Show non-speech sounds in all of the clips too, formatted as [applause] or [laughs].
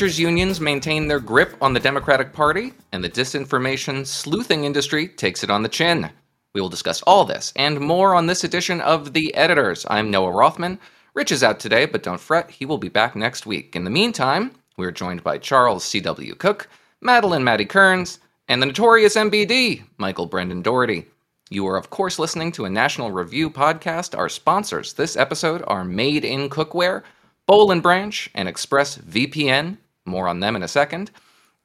Teachers' unions maintain their grip on the Democratic Party, and the disinformation sleuthing industry takes it on the chin. We will discuss all this and more on this edition of The Editors. I'm Noah Rothman. Rich is out today, but don't fret, he will be back next week. In the meantime, we're joined by Charles C.W. Cook, Madeline Maddie Kearns, and the notorious MBD, Michael Brendan Doherty. You are, of course, listening to a National Review podcast. Our sponsors this episode are Made in Cookware, Boll and Branch, and ExpressVPN. More on them in a second.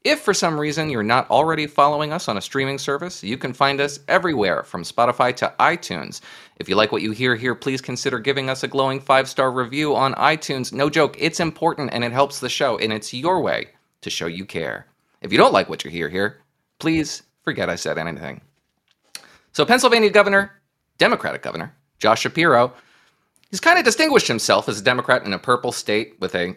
If for some reason you're not already following us on a streaming service, you can find us everywhere from Spotify to iTunes. If you like what you hear here, please consider giving us a glowing five star review on iTunes. No joke, it's important and it helps the show, and it's your way to show you care. If you don't like what you hear here, please forget I said anything. So, Pennsylvania Governor, Democratic Governor, Josh Shapiro, he's kind of distinguished himself as a Democrat in a purple state with a,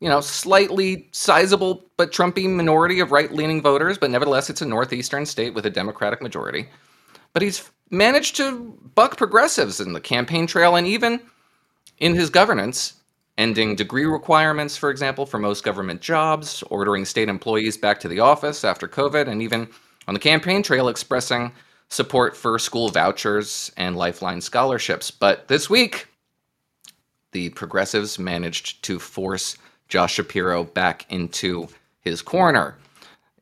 you know, slightly sizable but Trumpy minority of right leaning voters, but nevertheless, it's a northeastern state with a Democratic majority. But he's managed to buck progressives in the campaign trail and even in his governance, ending degree requirements, for example, for most government jobs, ordering state employees back to the office after COVID, and even on the campaign trail expressing support for school vouchers and lifeline scholarships. But this week, the progressives managed to force Josh Shapiro back into his corner.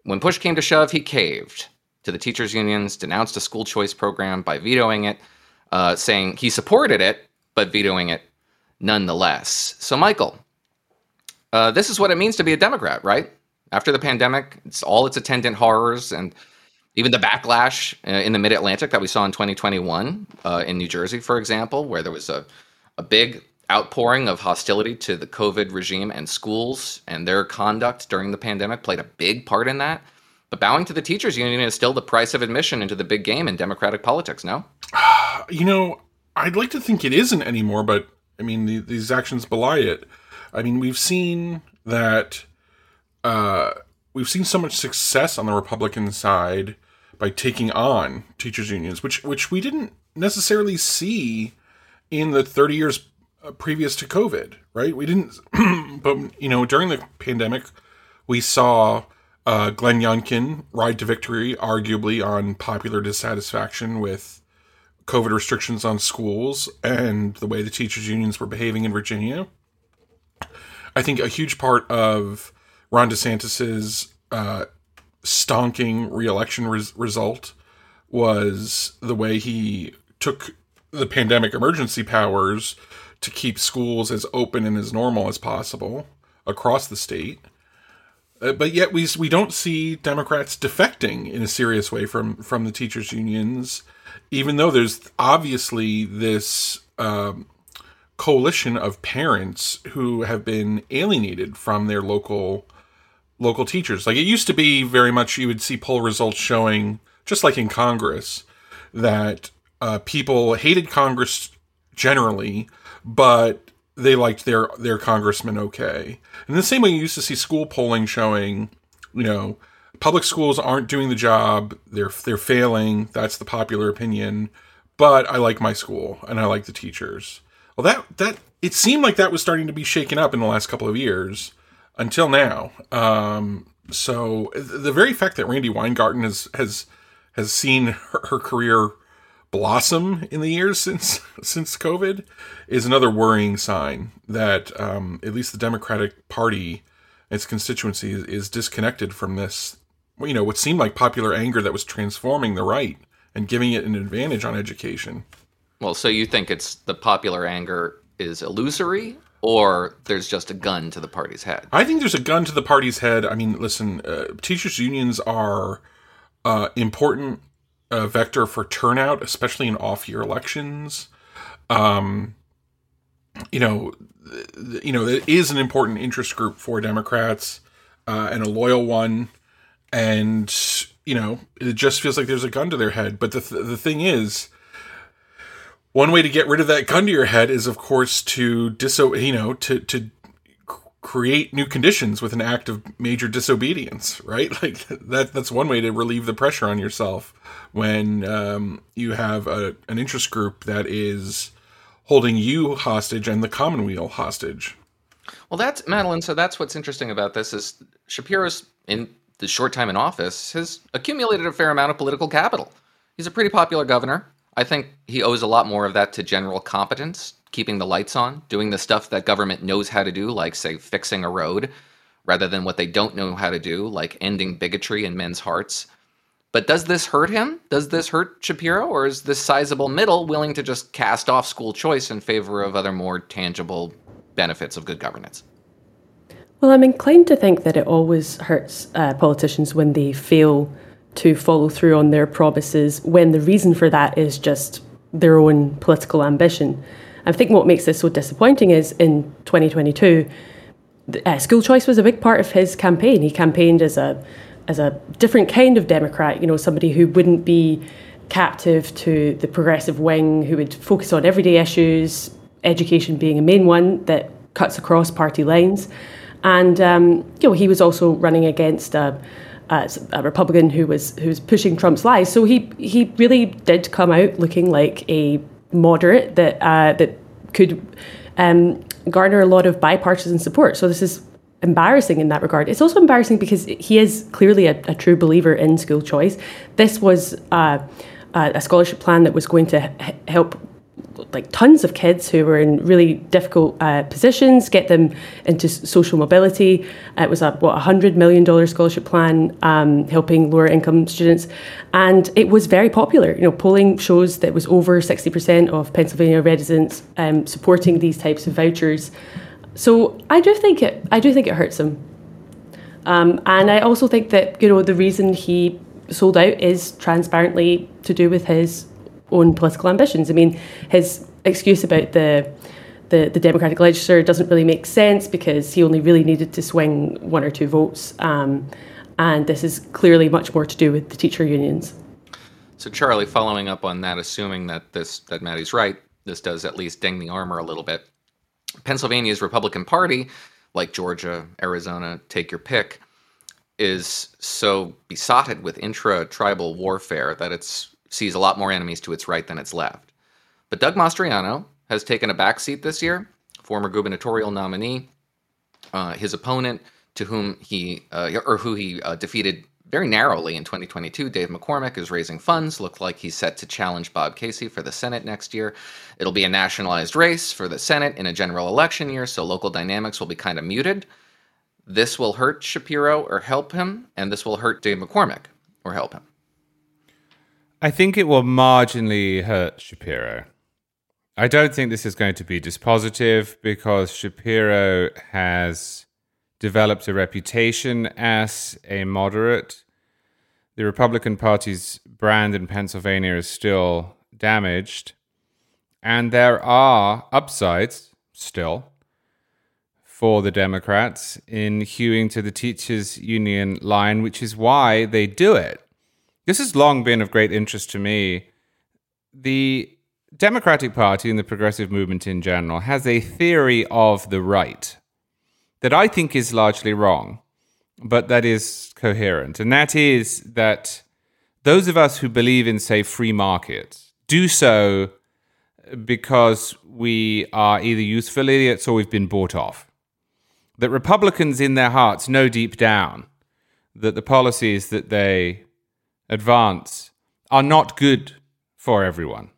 When push came to shove, he caved to the teachers' unions, denounced a school choice program by vetoing it, uh, saying he supported it, but vetoing it nonetheless. So, Michael, uh, this is what it means to be a Democrat, right? After the pandemic, it's all its attendant horrors and even the backlash uh, in the mid Atlantic that we saw in 2021 uh, in New Jersey, for example, where there was a, a big outpouring of hostility to the COVID regime and schools and their conduct during the pandemic played a big part in that. But bowing to the teachers union is still the price of admission into the big game in democratic politics, no? [sighs] You know, I'd like to think it isn't anymore, but I mean, the, these actions belie it. I mean, we've seen that uh, we've seen so much success on the Republican side by taking on teachers unions, which which we didn't necessarily see in the 30 years uh, previous to COVID, right? We didn't, [clears throat] but you know, during the pandemic, we saw uh, Glenn Youngkin ride to victory, arguably on popular dissatisfaction with COVID restrictions on schools and the way the teachers unions were behaving in Virginia. I think a huge part of Ron DeSantis's uh, stonking reelection res- result was the way he took the pandemic emergency powers to keep schools as open and as normal as possible across the state. Uh, but yet we we don't see Democrats defecting in a serious way from from the teachers unions, even though there's obviously this um, coalition of parents who have been alienated from their local local teachers. Like it used to be very much you would see poll results showing, just like in Congress, that uh, people hated Congress generally, but they liked their their congressman okay. And the same way, you used to see school polling showing, you know, public schools aren't doing the job; they're they're failing. That's the popular opinion. But I like my school and I like the teachers. Well, that that it seemed like that was starting to be shaken up in the last couple of years until now. Um, so the very fact that Randi Weingarten has has has seen her, her, career blossom in the years since [laughs] since COVID is another worrying sign that um, at least the Democratic Party, its constituency, is, is disconnected from this. You know, what seemed like popular anger that was transforming the right and giving it an advantage on education. Well, so you think it's the popular anger is illusory or there's just a gun to the party's head. I think there's a gun to the party's head. I mean, listen, uh, teachers' unions are uh, important uh, vector for turnout, especially in off-year elections. Um, you know, you know, it is an important interest group for Democrats uh, and a loyal one, and you know, it just feels like there's a gun to their head. But the th- the thing is one way to get rid of that gun to your head is, of course, to diso you know to to create new conditions with an act of major disobedience, right? [laughs] Like that that's one way to relieve the pressure on yourself when um, you have a, an interest group that is holding you hostage and the commonweal hostage. Well, that's Madeline. So that's what's interesting about this is Shapiro's in the short time in office has accumulated a fair amount of political capital. He's a pretty popular governor. I think he owes a lot more of that to general competence, keeping the lights on, doing the stuff that government knows how to do, like say fixing a road, rather than what they don't know how to do, like ending bigotry in men's hearts. But does this hurt him? Does this hurt Shapiro? Or is this sizable middle willing to just cast off school choice in favor of other more tangible benefits of good governance? Well, I'm inclined to think that it always hurts uh, politicians when they fail to follow through on their promises, when the reason for that is just their own political ambition. I think what makes this so disappointing is in 2022, uh, school choice was a big part of his campaign. He campaigned as a as a different kind of Democrat, you know, somebody who wouldn't be captive to the progressive wing, who would focus on everyday issues, education being a main one that cuts across party lines. And um, you know, he was also running against a, a, a, Republican who was who was pushing Trump's lies. So he he really did come out looking like a moderate that uh, that could um, garner a lot of bipartisan support. So this is embarrassing in that regard. It's also embarrassing because he is clearly a, a true believer in school choice. This was uh, a scholarship plan that was going to h- help like tons of kids who were in really difficult uh, positions, get them into social mobility. It was a what a hundred million dollar scholarship plan um, helping lower income students, and it was very popular. You know, polling shows that it was over sixty percent of Pennsylvania residents um, supporting these types of vouchers. So I do think it. I do think it hurts him, um, and I also think that you know the reason he sold out is transparently to do with his own political ambitions. I mean, his excuse about the the, the Democratic legislature doesn't really make sense because he only really needed to swing one or two votes. Um, and this is clearly much more to do with the teacher unions. So, Charlie, following up on that, assuming that this that Maddie's right, this does at least ding the armor a little bit. Pennsylvania's Republican Party, like Georgia, Arizona, take your pick, is so besotted with intra-tribal warfare that it's sees a lot more enemies to its right than its left. But Doug Mastriano has taken a backseat this year, former gubernatorial nominee. Uh, his opponent, to whom he uh, or who he uh, defeated very narrowly in 2022, Dave McCormick is raising funds. Looks like he's set to challenge Bob Casey for the Senate next year. It'll be a nationalized race for the Senate in a general election year, so local dynamics will be kind of muted. This will hurt Shapiro or help him, and this will hurt Dave McCormick or help him. I think it will marginally hurt Shapiro. I don't think this is going to be dispositive because Shapiro has developed a reputation as a moderate. The Republican Party's brand in Pennsylvania is still damaged, and there are upsides still for the Democrats in hewing to the teachers' union line, which is why they do it. This has long been of great interest to me. The Democratic Party and the progressive movement in general has a theory of the right that I think is largely wrong, but that is coherent. And that is that those of us who believe in, say, free markets do so because we are either useful idiots or we've been bought off. That Republicans in their hearts know deep down that the policies that they advance are not good for everyone,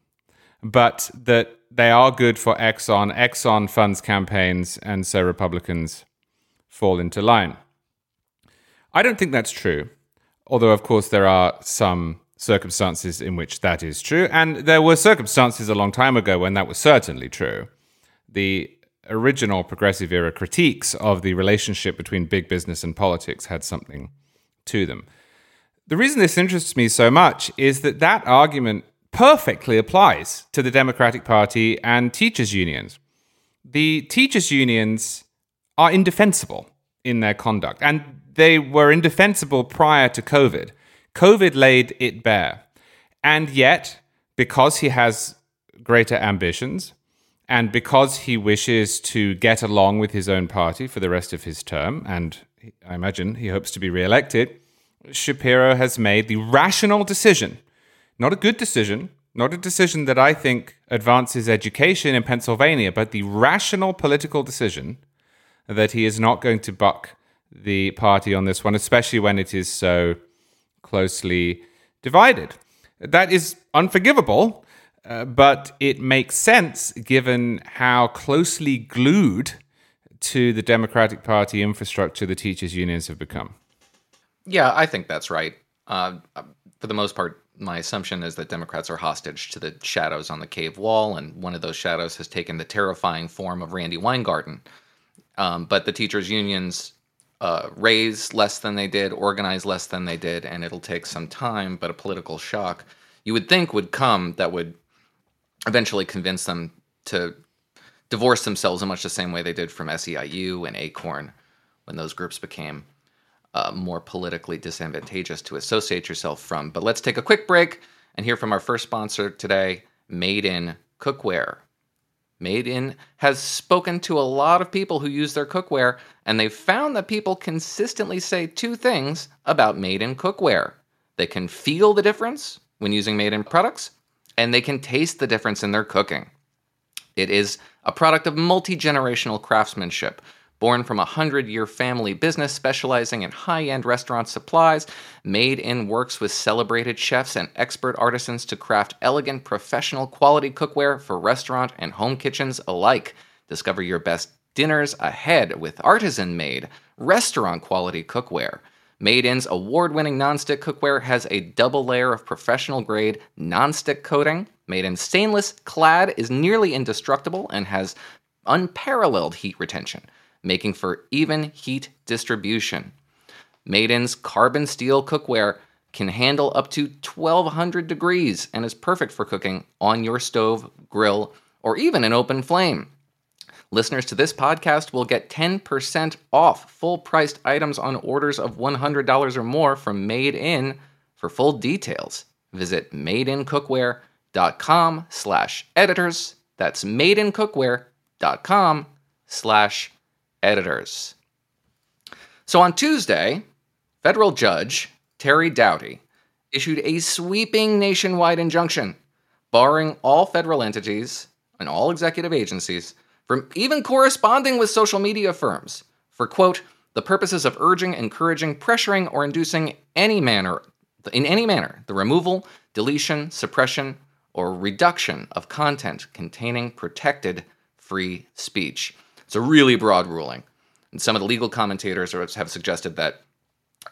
but that they are good for Exxon. Exxon funds campaigns, and so Republicans fall into line. I don't think that's true, although, of course, there are some circumstances in which that is true. And there were circumstances a long time ago when that was certainly true. The original progressive era critiques of the relationship between big business and politics had something to them. The reason this interests me so much is that that argument perfectly applies to the Democratic Party and teachers' unions. The teachers' unions are indefensible in their conduct, and they were indefensible prior to COVID. COVID laid it bare. And yet, because he has greater ambitions, and because he wishes to get along with his own party for the rest of his term, and I imagine he hopes to be re elected, Shapiro has made the rational decision, not a good decision, not a decision that I think advances education in Pennsylvania, but the rational political decision that he is not going to buck the party on this one, especially when it is so closely divided. That is unforgivable, uh, but it makes sense given how closely glued to the Democratic Party infrastructure the teachers' unions have become. Yeah, I think that's right. Uh, for the most part, my assumption is that Democrats are hostage to the shadows on the cave wall, and one of those shadows has taken the terrifying form of Randi Weingarten. Um, but the teachers' unions uh, raise less than they did, organize less than they did, and it'll take some time, but a political shock you would think would come that would eventually convince them to divorce themselves in much the same way they did from SEIU and ACORN when those groups became uh, more politically disadvantageous to associate yourself from. But let's take a quick break and hear from our first sponsor today, Made in Cookware. Made in has spoken to a lot of people who use their cookware, and they've found that people consistently say two things about Made in Cookware. They can feel the difference when using Made in products, and they can taste the difference in their cooking. It is a product of multi generational craftsmanship Born from a 100 year family business specializing in high end restaurant supplies, Made In works with celebrated chefs and expert artisans to craft elegant, professional quality cookware for restaurant and home kitchens alike. Discover your best dinners ahead with artisan made, restaurant quality cookware. Made In's award winning nonstick cookware has a double layer of professional grade nonstick coating. Made in stainless clad is nearly indestructible and has unparalleled heat retention making for even heat distribution. Made In's carbon steel cookware can handle up to 1200 degrees and is perfect for cooking on your stove, grill, or even an open flame. Listeners to this podcast will get 10% off full priced items on orders of $100 or more from Made In. For full details, visit madeincookware.com slash editors. That's madeincookware.com slash editors. So on Tuesday, federal judge Terry Doughty issued a sweeping nationwide injunction barring all federal entities and all executive agencies from even corresponding with social media firms for, quote, the purposes of urging, encouraging, pressuring, or inducing any manner, in any manner, the removal, deletion, suppression, or reduction of content containing protected free speech. It's a really broad ruling. And some of the legal commentators have suggested that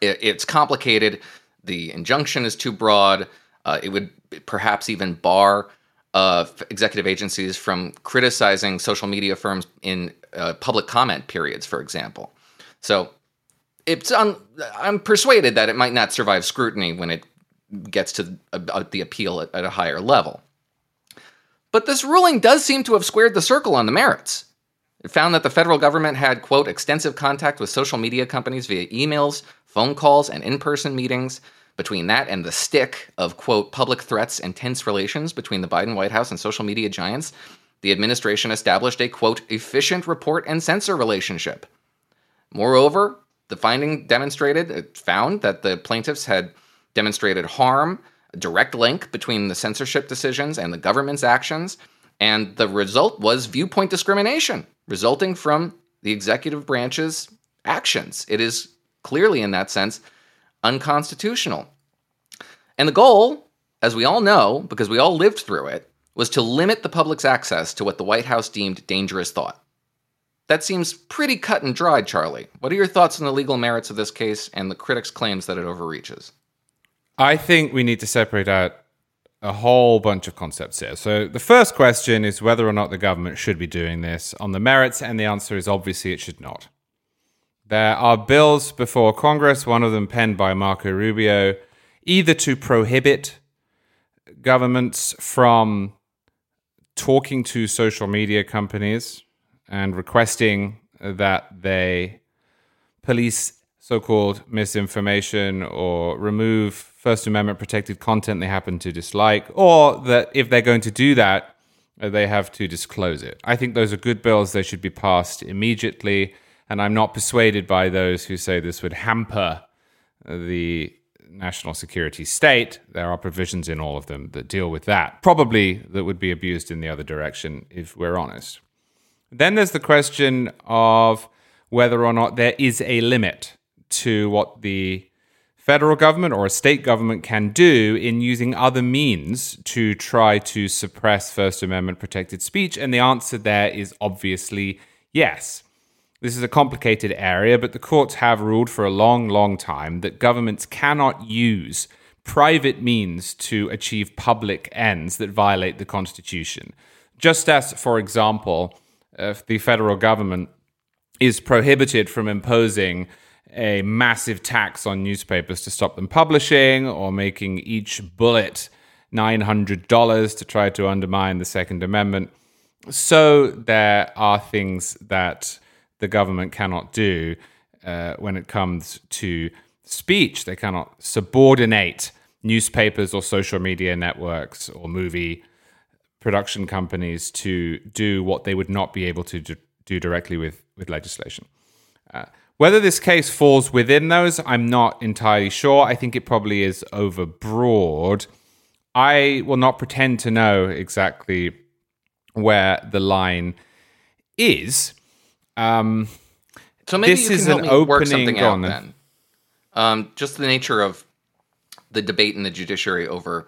it's complicated, the injunction is too broad, uh, it would perhaps even bar uh, executive agencies from criticizing social media firms in uh, public comment periods, for example. So it's un- I'm persuaded that it might not survive scrutiny when it gets to the appeal at, at a higher level. But this ruling does seem to have squared the circle on the merits. It found that the federal government had, quote, extensive contact with social media companies via emails, phone calls, and in person meetings. Between that and the stick of, quote, public threats and tense relations between the Biden White House and social media giants, the administration established a, quote, efficient report and censor relationship. Moreover, the finding demonstrated, it found that the plaintiffs had demonstrated harm, a direct link between the censorship decisions and the government's actions, and the result was viewpoint discrimination resulting from the executive branch's actions. It is clearly, in that sense, unconstitutional. And the goal, as we all know, because we all lived through it, was to limit the public's access to what the White House deemed dangerous thought. That seems pretty cut and dried, Charlie. What are your thoughts on the legal merits of this case and the critics' claims that it overreaches? I think we need to separate out a whole bunch of concepts here. So the first question is whether or not the government should be doing this on the merits, and the answer is obviously it should not. There are bills before Congress, one of them penned by Marco Rubio, either to prohibit governments from talking to social media companies and requesting that they police so called misinformation or remove First Amendment protected content they happen to dislike, or that if they're going to do that, uh, they have to disclose it. I think those are good bills. They should be passed immediately. And I'm not persuaded by those who say this would hamper uh, the national security state. There are provisions in all of them that deal with that. Probably that would be abused in the other direction, if we're honest. Then there's the question of whether or not there is a limit to what the federal government or a state government can do in using other means to try to suppress First Amendment protected speech? And the answer there is obviously yes. This is a complicated area, but the courts have ruled for a long, long time that governments cannot use private means to achieve public ends that violate the Constitution. Just as, for example, if the federal government is prohibited from imposing a massive tax on newspapers to stop them publishing or making each bullet $900 to try to undermine the Second Amendment. So there are things that the government cannot do uh, when it comes to speech. They cannot subordinate newspapers or social media networks or movie production companies to do what they would not be able to do, directly with, with legislation. Uh, whether this case falls within those, I'm not entirely sure. I think it probably is overbroad. I will not pretend to know exactly where the line is. Um, so maybe this you is can help an me work something out then. Um, just the nature of the debate in the judiciary over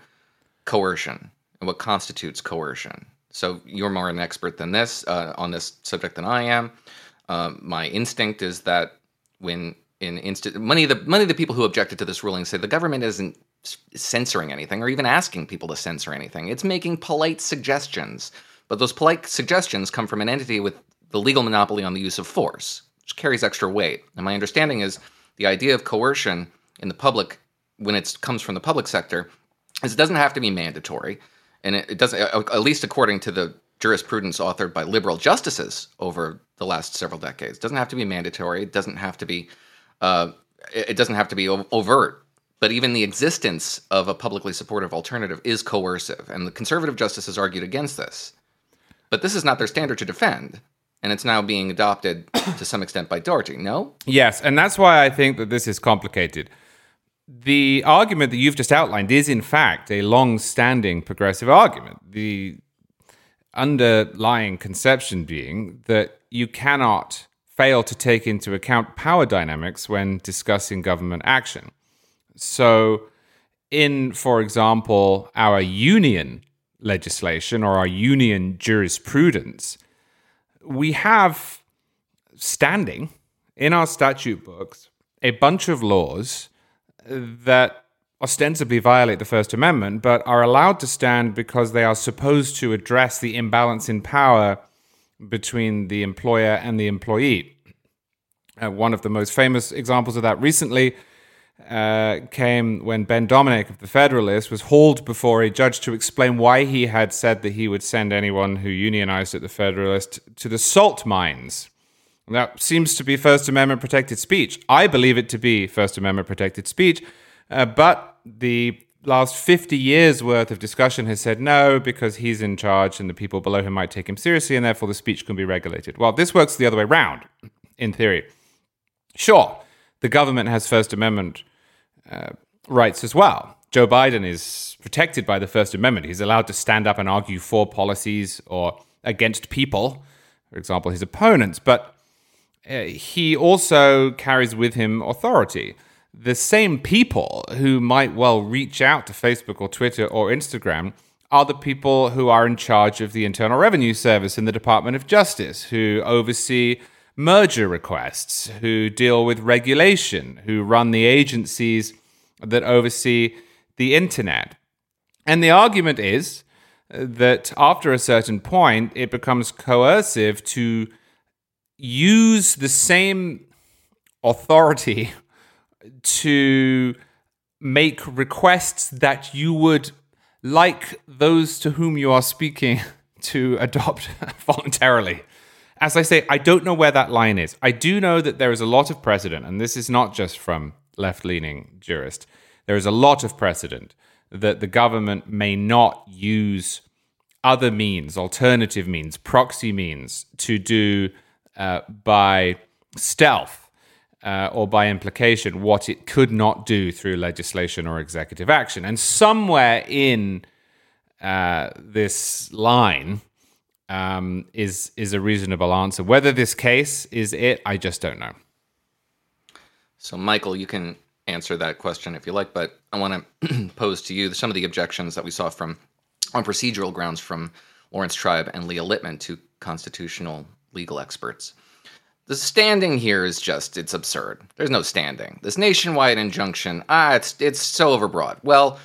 coercion and what constitutes coercion. So you're more an expert than this uh, on this subject than I am. Um, my instinct is that when in instant many of the many of the people who objected to this ruling say the government isn't censoring anything or even asking people to censor anything. It's making polite suggestions, but those polite suggestions come from an entity with the legal monopoly on the use of force, which carries extra weight. And my understanding is the idea of coercion in the public when it comes from the public sector is it doesn't have to be mandatory, and it, it doesn't at least according to the jurisprudence authored by liberal justices over the last several decades. It doesn't have to be mandatory. It doesn't have to be. Uh, it doesn't have to be overt. But even the existence of a publicly supportive alternative is coercive, and the conservative justices argued against this. But this is not their standard to defend, and it's now being adopted [coughs] to some extent by Doherty. No, Yes, and that's why I think that this is complicated. The argument that you've just outlined is, in fact, a long standing progressive argument. The underlying conception being that you cannot fail to take into account power dynamics when discussing government action. So, in, for example, our union legislation or our union jurisprudence, we have standing in our statute books a bunch of laws that ostensibly violate the First Amendment, but are allowed to stand because they are supposed to address the imbalance in power between the employer and the employee. Uh, one of the most famous examples of that recently uh, came when Ben Domenech of the Federalist was hauled before a judge to explain why he had said that he would send anyone who unionized at the Federalist to the salt mines. That seems to be First Amendment protected speech. I believe it to be First Amendment protected speech, uh, but the last 50 years worth of discussion has said no because he's in charge and the people below him might take him seriously and therefore the speech can be regulated. Well, this works the other way round, [clears throat] in theory. Sure, the government has First Amendment uh, rights as well. Joe Biden is protected by the First Amendment. He's allowed to stand up and argue for policies or against people, for example, his opponents, but uh, he also carries with him authority. The same people who might well reach out to Facebook or Twitter or Instagram are the people who are in charge of the Internal Revenue Service in the Department of Justice, who oversee merger requests, who deal with regulation, who run the agencies that oversee the internet. And the argument is that after a certain point, it becomes coercive to use the same authority [laughs] to make requests that you would like those to whom you are speaking [laughs] to adopt [laughs] voluntarily. As I say, I don't know where that line is. I do know that there is a lot of precedent, and this is not just from left leaning jurists. There is a lot of precedent that the government may not use other means, alternative means, proxy means to do uh, by stealth uh, or by implication what it could not do through legislation or executive action. And somewhere in uh, this line, um, is is a reasonable answer. Whether this case is it, I just don't know. So, Michael, you can answer that question if you like, but I want [clears throat] to pose to you some of the objections that we saw from on procedural grounds from Laurence Tribe and Leah Littman, two constitutional legal experts. The standing here is just it's absurd. There's no standing. This nationwide injunction, ah, it's it's so overbroad. Well,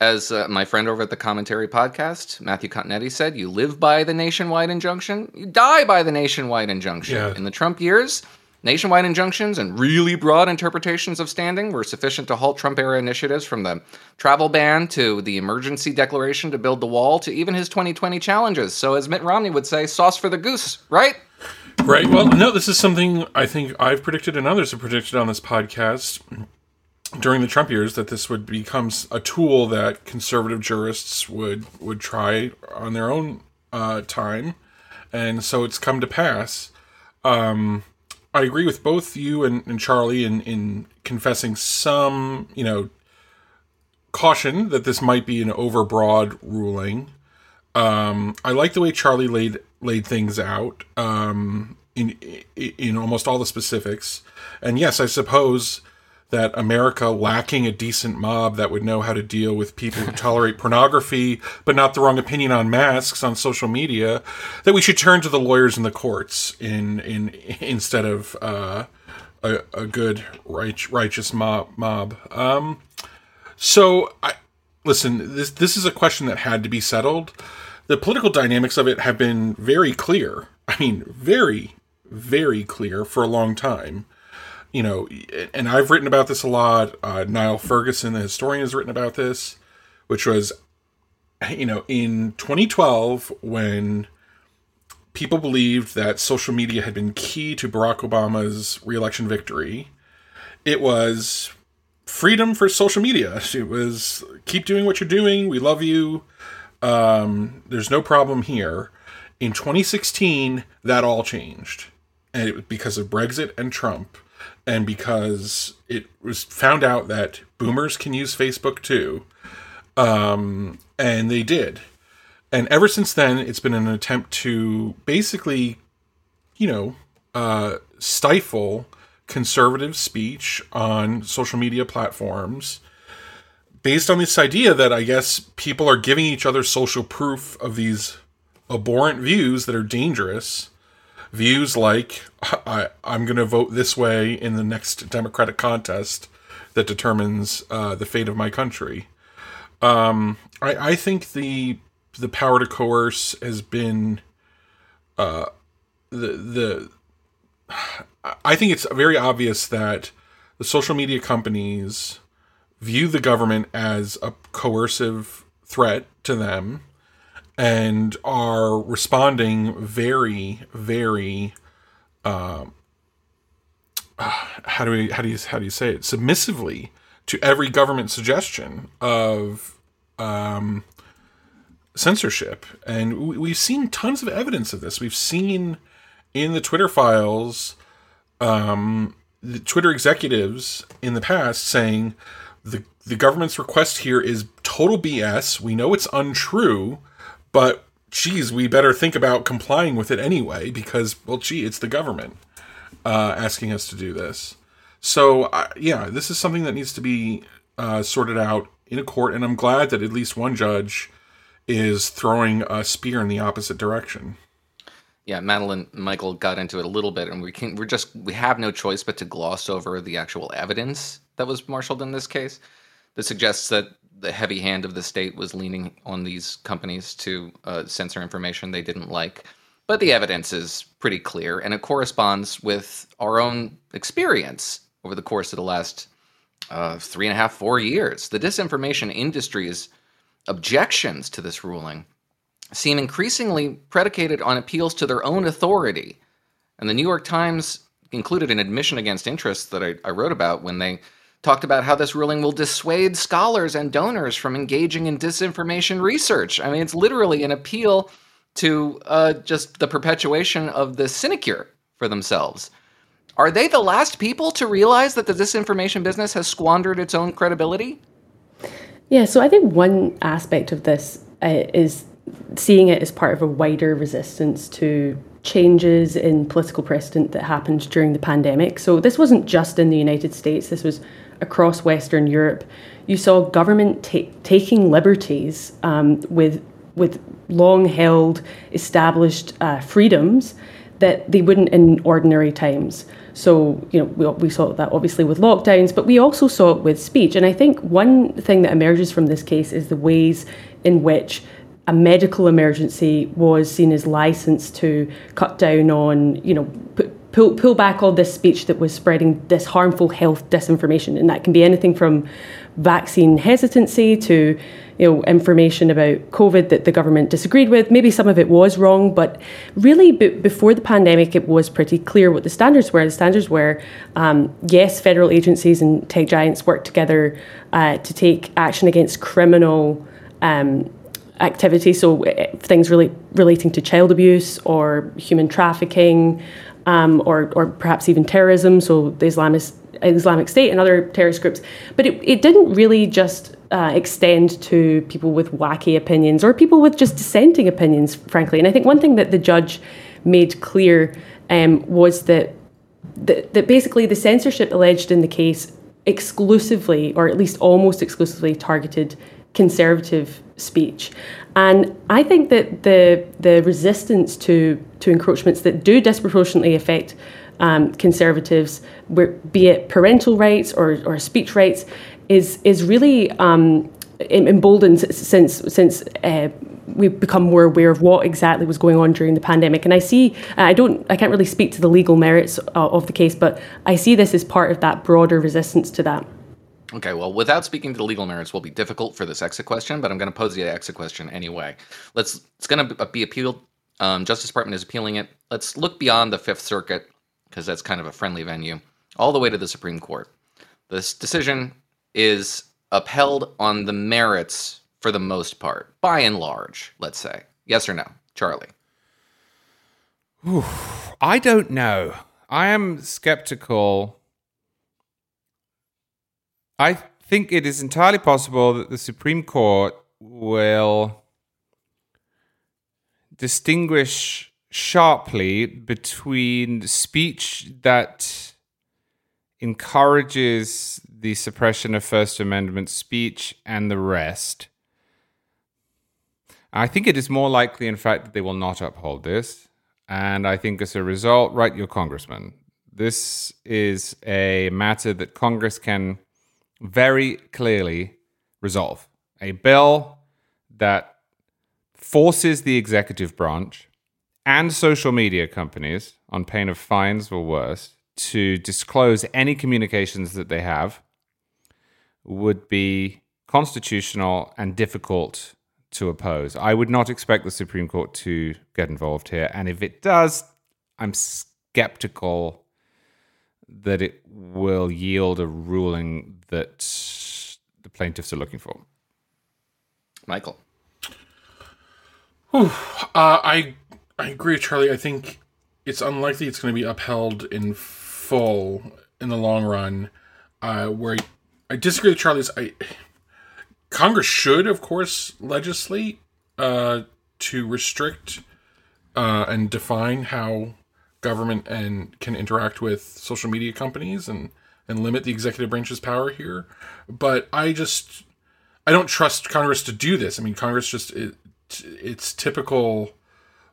as uh, my friend over at the commentary podcast, Matthew Continetti said, you live by the nationwide injunction, you die by the nationwide injunction. Yeah. In the Trump years, nationwide injunctions and really broad interpretations of standing were sufficient to halt Trump era initiatives from the travel ban to the emergency declaration to build the wall to even his 2020 challenges. So, as Mitt Romney would say, sauce for the goose, right? Right. Well, no, this is something I think I've predicted and others have predicted on this podcast during the Trump years that this would become a tool that conservative jurists would would try on their own uh, time, and so it's come to pass. Um, I agree with both you and, and Charlie in in confessing some, you know, caution that this might be an overbroad ruling. Um, I like the way Charlie laid laid things out um, in in almost all the specifics, and yes, I suppose that America lacking a decent mob that would know how to deal with people who tolerate pornography but not the wrong opinion on masks on social media, that we should turn to the lawyers and the courts in in instead of uh, a, a good right, righteous mob. mob. Um, so I listen. This this is a question that had to be settled. The political dynamics of it have been very clear. I mean, very very clear for a long time you know, and I've written about this a lot. Uh, Niall Ferguson, the historian, has written about this, which was, you know, in 2012 when people believed that social media had been key to Barack Obama's reelection victory. It was freedom for social media. It was keep doing what you're doing. We love you. Um, there's no problem here. In 2016, that all changed, and it was because of Brexit and Trump and because it was found out that boomers can use Facebook too, um, and they did. And ever since then, it's been an attempt to basically, you know, uh, stifle conservative speech on social media platforms based on this idea that I guess people are giving each other social proof of these abhorrent views that are dangerous views like I, I'm going to vote this way in the next democratic contest that determines uh, the fate of my country. Um, I, I think the the power to coerce has been uh, the the. I think it's very obvious that the social media companies view the government as a coercive threat to them and are responding very, very. Uh, how do we how do you how do you say it submissively to every government suggestion of um, censorship, and we, we've seen tons of evidence of this. We've seen in the Twitter files, um, the Twitter executives in the past saying the the government's request here is total BS. We know it's untrue but geez, we better think about complying with it anyway because, well, gee, it's the government uh, asking us to do this. So, uh, yeah, this is something that needs to be uh, sorted out in a court, and I'm glad that at least one judge is throwing a spear in the opposite direction. Yeah, Madeline Michael got into it a little bit, and we can we're just we have no choice but to gloss over the actual evidence that was marshaled in this case that suggests that the heavy hand of the state was leaning on these companies to uh, censor information they didn't like. But the evidence is pretty clear, and it corresponds with our own experience over the course of the last uh, three and a half, four years. The disinformation industry's objections to this ruling seem increasingly predicated on appeals to their own authority. And the New York Times included an admission against interest that I, I wrote about when they talked about how this ruling will dissuade scholars and donors from engaging in disinformation research. I mean, it's literally an appeal to uh, just the perpetuation of the sinecure for themselves. Are they the last people to realize that the disinformation business has squandered its own credibility? Yeah, so I think one aspect of this uh, is seeing it as part of a wider resistance to changes in political precedent that happened during the pandemic. So this wasn't just in the United States, this was across Western Europe. You saw government ta- taking liberties um, with, with long held, established uh, freedoms that they wouldn't in ordinary times. So, you know, we, we saw that obviously with lockdowns, but we also saw it with speech. And I think one thing that emerges from this case is the ways in which a medical emergency was seen as license to cut down on, you know, pull, pull back all this speech that was spreading this harmful health disinformation. And that can be anything from vaccine hesitancy to you know information about COVID that the government disagreed with. Maybe some of it was wrong, but really b- before the pandemic, it was pretty clear what the standards were. The standards were um, yes, federal agencies and tech giants work together uh, to take action against criminal. Um, activity, so uh, things really relating to child abuse or human trafficking, um, or, or perhaps even terrorism, so the Islamist, Islamic State and other terrorist groups. But it, it didn't really just uh, extend to people with wacky opinions or people with just dissenting opinions, frankly. And I think one thing that the judge made clear um, was that, that, that basically the censorship alleged in the case exclusively, or at least almost exclusively, targeted conservative speech. And I think that the the resistance to to encroachments that do disproportionately affect um, conservatives, be it parental rights or, or speech rights, is is really um, emboldened since since uh, we've become more aware of what exactly was going on during the pandemic. And I see, uh, I don't, I can't really speak to the legal merits of the case, but I see this as part of that broader resistance to that. Okay, well, without speaking to the legal merits will be difficult for this exit question, but I'm going to pose the exit question anyway. Let's. It's going to be appealed. Um, Justice Department is appealing it. Let's look beyond the Fifth Circuit because that's kind of a friendly venue, all the way to the Supreme Court. This decision is upheld on the merits for the most part, by and large. Let's say yes or no, Charlie. Ooh, I don't know. I am skeptical I think it is entirely possible that the Supreme Court will distinguish sharply between speech that encourages the suppression of First Amendment speech and the rest. I think it is more likely, in fact, that they will not uphold this. And I think as a result, write your congressman. This is a matter that Congress can very clearly resolve a bill that forces the executive branch and social media companies, on pain of fines or worse, to disclose any communications that they have would be constitutional and difficult to oppose. I would not expect the Supreme Court to get involved here. And if it does, I'm skeptical that it will yield a ruling that the plaintiffs are looking for. Michael. Whew. Uh, I I agree with Charlie. I think it's unlikely it's going to be upheld in full in the long run. Uh, where I, I disagree with Charlie's. I Congress should, of course, legislate uh, to restrict uh, and define how government and can interact with social media companies and and limit the executive branch's power here. But I just I don't trust Congress to do this. I mean, Congress just it, its typical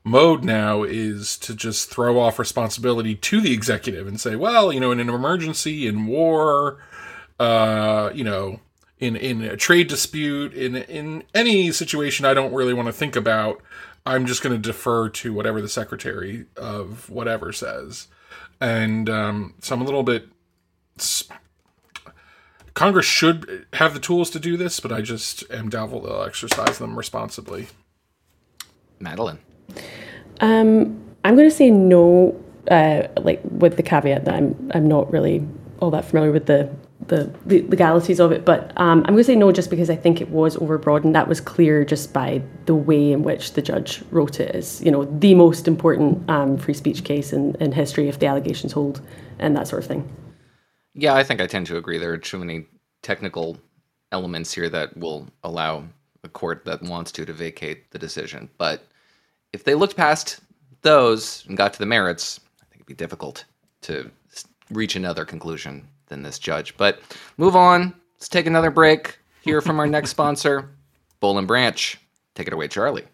mode now is to just throw off responsibility to the executive and say, well, you know, in an emergency, in war, uh, you know, in in a trade dispute, in in any situation I don't really want to think about, I'm just going to defer to whatever the secretary of whatever says. And um, so I'm a little bit Congress should have the tools to do this, but I just am doubtful they'll exercise them responsibly. Madeline. Um, I'm going to say no, uh, like with the caveat that I'm I'm not really all that familiar with the the, the legalities of it, but um, I'm going to say no just because I think it was overbroad, and that was clear just by the way in which the judge wrote it as you know the most important um, free speech case in, in history if the allegations hold and that sort of thing. Yeah, I think I tend to agree. There are too many technical elements here that will allow a court that wants to to vacate the decision. But if they looked past those and got to the merits, I think it'd be difficult to reach another conclusion than this judge. But move on. Let's take another break. Hear from our next sponsor, [laughs] Boll and Branch. Take it away, Charlie.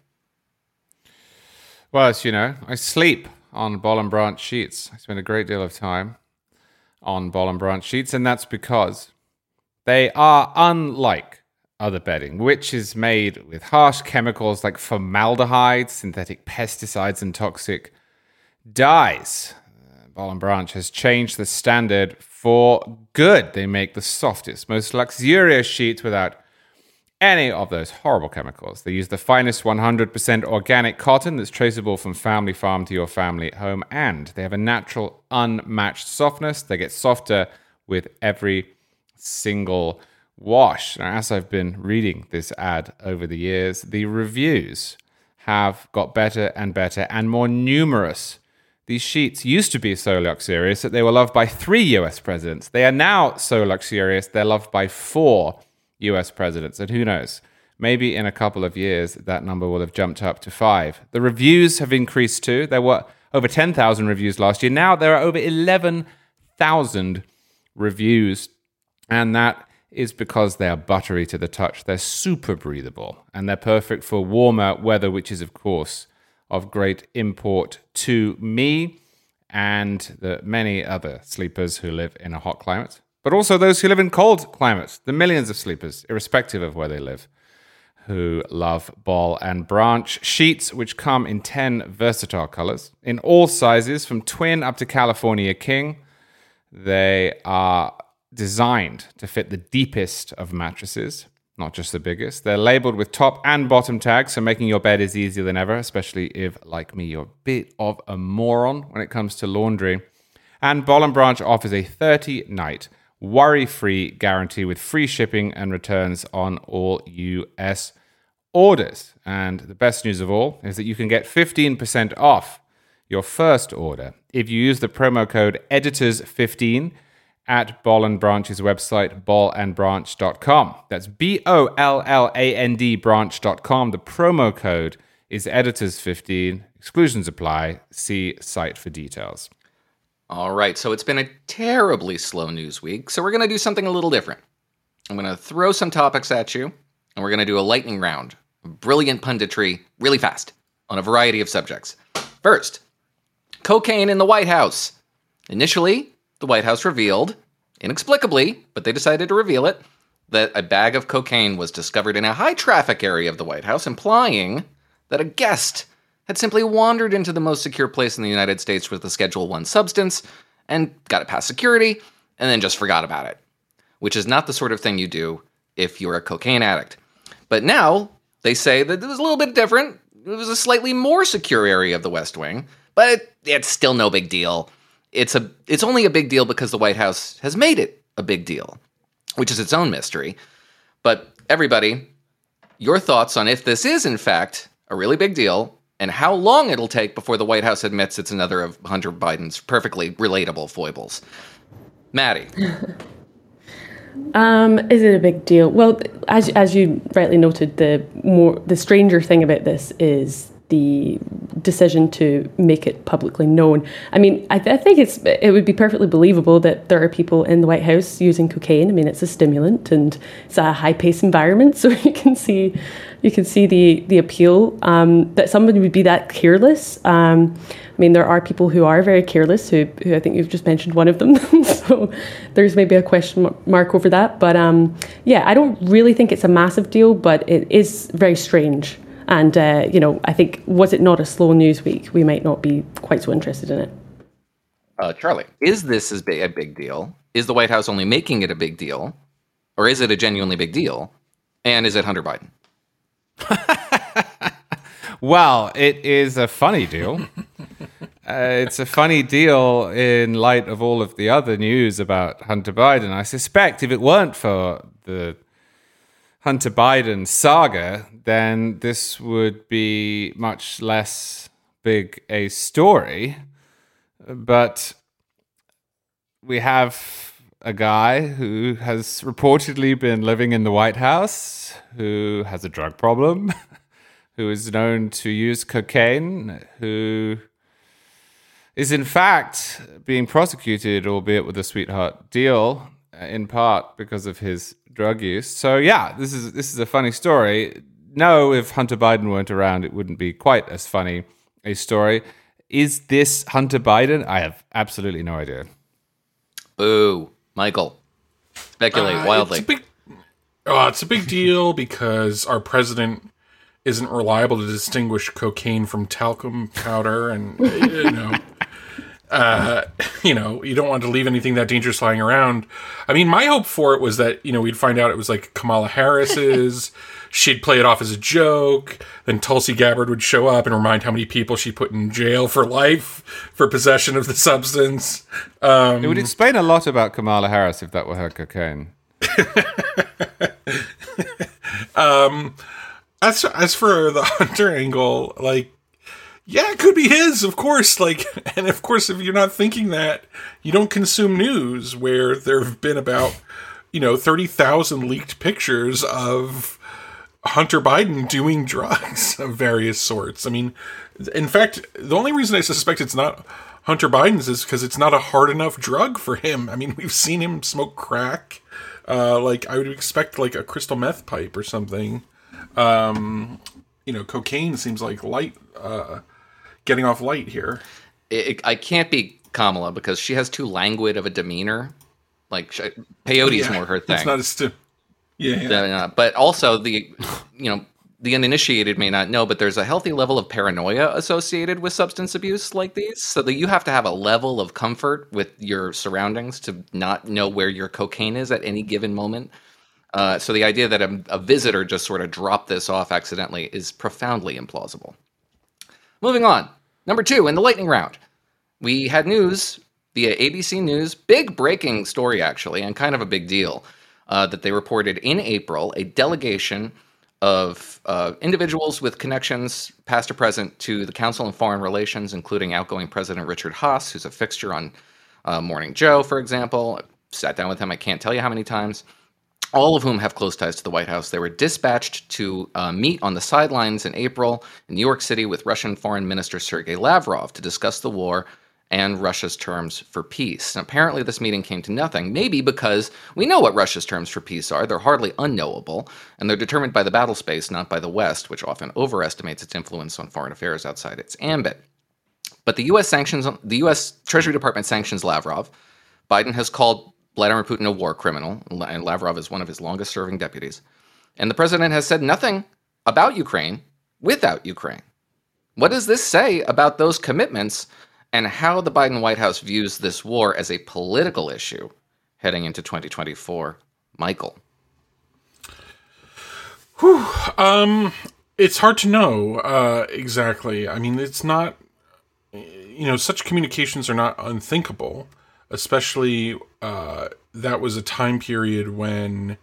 Well, as you know, I sleep on Boll and Branch sheets. I spend a great deal of time on Boll and Branch sheets, and that's because they are unlike other bedding, which is made with harsh chemicals like formaldehyde, synthetic pesticides, and toxic dyes. Uh, Boll and Branch has changed the standard for good. They make the softest, most luxurious sheets without any of those horrible chemicals. They use the finest 100% organic cotton that's traceable from family farm to your family at home, and they have a natural, unmatched softness. They get softer with every single wash. Now, as I've been reading this ad over the years, the reviews have got better and better and more numerous. These sheets used to be so luxurious that they were loved by three US presidents. They are now so luxurious they're loved by four US presidents. And who knows? Maybe in a couple of years, that number will have jumped up to five. The reviews have increased too. There were over 10,000 reviews last year. Now there are over 11,000 reviews. And that is because they are buttery to the touch. They're super breathable and they're perfect for warmer weather, which is, of course, of great import to me and the many other sleepers who live in a hot climate, but also those who live in cold climates, the millions of sleepers, irrespective of where they live, who love Boll and Branch sheets, which come in 10 versatile colors in all sizes, from twin up to California King. They are designed to fit the deepest of mattresses, not just the biggest. They're labeled with top and bottom tags, so making your bed is easier than ever, especially if, like me, you're a bit of a moron when it comes to laundry. And Boll Branch offers a 30 night worry free guarantee with free shipping and returns on all US orders. And the best news of all is that you can get 15% off your first order if you use the promo code editors15 at Boll and Branch's website, bollandbranch.com. That's B O L L A N D branch.com. The promo code is editors15. Exclusions apply. See site for details. All right, so it's been a terribly slow news week, so we're going to do something a little different. I'm going to throw some topics at you, and we're going to do a lightning round brilliant punditry really fast on a variety of subjects. First, cocaine in the White House. Initially, the White House revealed, inexplicably, but they decided to reveal it, that a bag of cocaine was discovered in a high traffic area of the White House, implying that a guest had simply wandered into the most secure place in the United States with a Schedule 1 substance and got it past security and then just forgot about it, which is not the sort of thing you do if you're a cocaine addict. But now they say that it was a little bit different. It was a slightly more secure area of the West Wing, but it, it's still no big deal. It's a it's only a big deal because the White House has made it a big deal, which is its own mystery. But everybody, your thoughts on if this is in fact a really big deal and how long it'll take before the White House admits it's another of Hunter Biden's perfectly relatable foibles. Maddie. [laughs] Um, is it a big deal? Well, as as you rightly noted, the more the stranger thing about this is the decision to make it publicly known. I mean, I, th- I, think it's it would be perfectly believable that there are people in the White House using cocaine. I mean, it's a stimulant and it's a high paced environment, [laughs] so you can see you can see the the appeal um, that somebody would be that careless. Um, I mean, there are people who are very careless. Who, who I think you've just mentioned one of them. [laughs] so there's maybe a question mark over that. But um, yeah, I don't really think it's a massive deal, but it is very strange. And uh, you know, I think was it not a slow news week, we might not be quite so interested in it. Uh, Charlie, is this as big a big deal? Is the White House only making it a big deal, or is it a genuinely big deal? And is it Hunter Biden? [laughs] well, it is a funny deal. [laughs] Uh, it's a funny deal in light of all of the other news about Hunter Biden. I suspect if it weren't for the Hunter Biden saga, then this would be much less big a story. But we have a guy who has reportedly been living in the White House, who has a drug problem, [laughs] who is known to use cocaine, who is in fact being prosecuted, albeit with a sweetheart deal, in part because of his drug use. So yeah, this is this is a funny story. No, if Hunter Biden weren't around, it wouldn't be quite as funny a story. Is this Hunter Biden? I have absolutely no idea. Boo, Michael. Speculate Uh, wildly. It's a big, uh, it's a big deal because our president isn't reliable to distinguish cocaine from talcum powder, and you know, uh, [laughs] you know, you don't want to leave anything that dangerous lying around. I mean, my hope for it was that you know we'd find out it was like Kamala Harris's. [laughs] She'd play it off as a joke. Then Tulsi Gabbard would show up and remind how many people she put in jail for life for possession of the substance. Um, It would explain a lot about Kamala Harris if that were her cocaine. [laughs] as as for the hunter angle like yeah it could be his of course like [laughs] and of course if you're not thinking that you don't consume news where there have been about you know 30,000 leaked pictures of Hunter Biden doing [laughs] drugs of various sorts. I mean, in fact, the only reason I suspect it's not Hunter Biden's is because it's not a hard enough drug for him. I mean, [laughs] we've seen him smoke crack. Uh, like I would expect like a crystal meth pipe or something. Um, you know, cocaine seems like light, uh, getting off light here. It, it- I can't be Kamala because she has too languid of a demeanor. Like she, peyote's Yeah, more her thing. It's not as sti- yeah, yeah. Uh, but also the you know the uninitiated may not know but there's a healthy level of paranoia associated with substance abuse like these so that you have to have a level of comfort with your surroundings to not know where your cocaine is at any given moment uh, so the idea that a, a visitor just sort of dropped this off accidentally is profoundly implausible moving on. Number two in the lightning round. We had news via ABC News, big breaking story actually, and kind of a big deal, uh, that they reported in April a delegation of uh, individuals with connections, past or present, to the Council on Foreign Relations, including outgoing President Richard Haass, who's a fixture on uh, Morning Joe, for example. I sat down with him, I can't tell you how many times all of whom have close ties to the White House. They were dispatched to uh, meet on the sidelines in April in New York City with Russian Foreign Minister Sergei Lavrov to discuss the war and Russia's terms for peace. And apparently, this meeting came to nothing, maybe because we know what Russia's terms for peace are. They're hardly unknowable, and they're determined by the battle space, not by the West, which often overestimates its influence on foreign affairs outside its ambit. But the U.S. sanctions, the U.S. Treasury Department sanctions Lavrov. Biden has called Vladimir Putin a war criminal, and Lavrov is one of his longest serving deputies. And the president has said nothing about Ukraine without Ukraine. What does this say about those commitments and how the Biden White House views this war as a political issue heading into 2024? Michael. it's hard to know uh, exactly. I mean, it's not, you know, such communications are not unthinkable, especially uh, that was a time period when